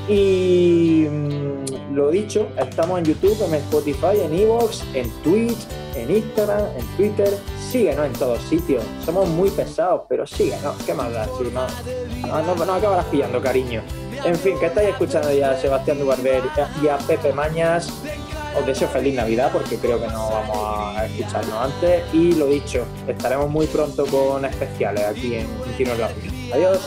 B: Y mmm, lo dicho, estamos en YouTube, en Spotify, en Evox, en Twitch, en Instagram, en Twitter. Síguenos en todos sitios. Somos muy pesados, pero síguenos. ¿Qué más da? Si no, no, no, no acabarás pillando cariño. En fin, que estáis escuchando ya a Sebastián Dubarber y a Pepe Mañas. Os deseo feliz Navidad porque creo que no vamos a escucharnos antes. Y lo dicho, estaremos muy pronto con especiales aquí en Kino en la Adiós.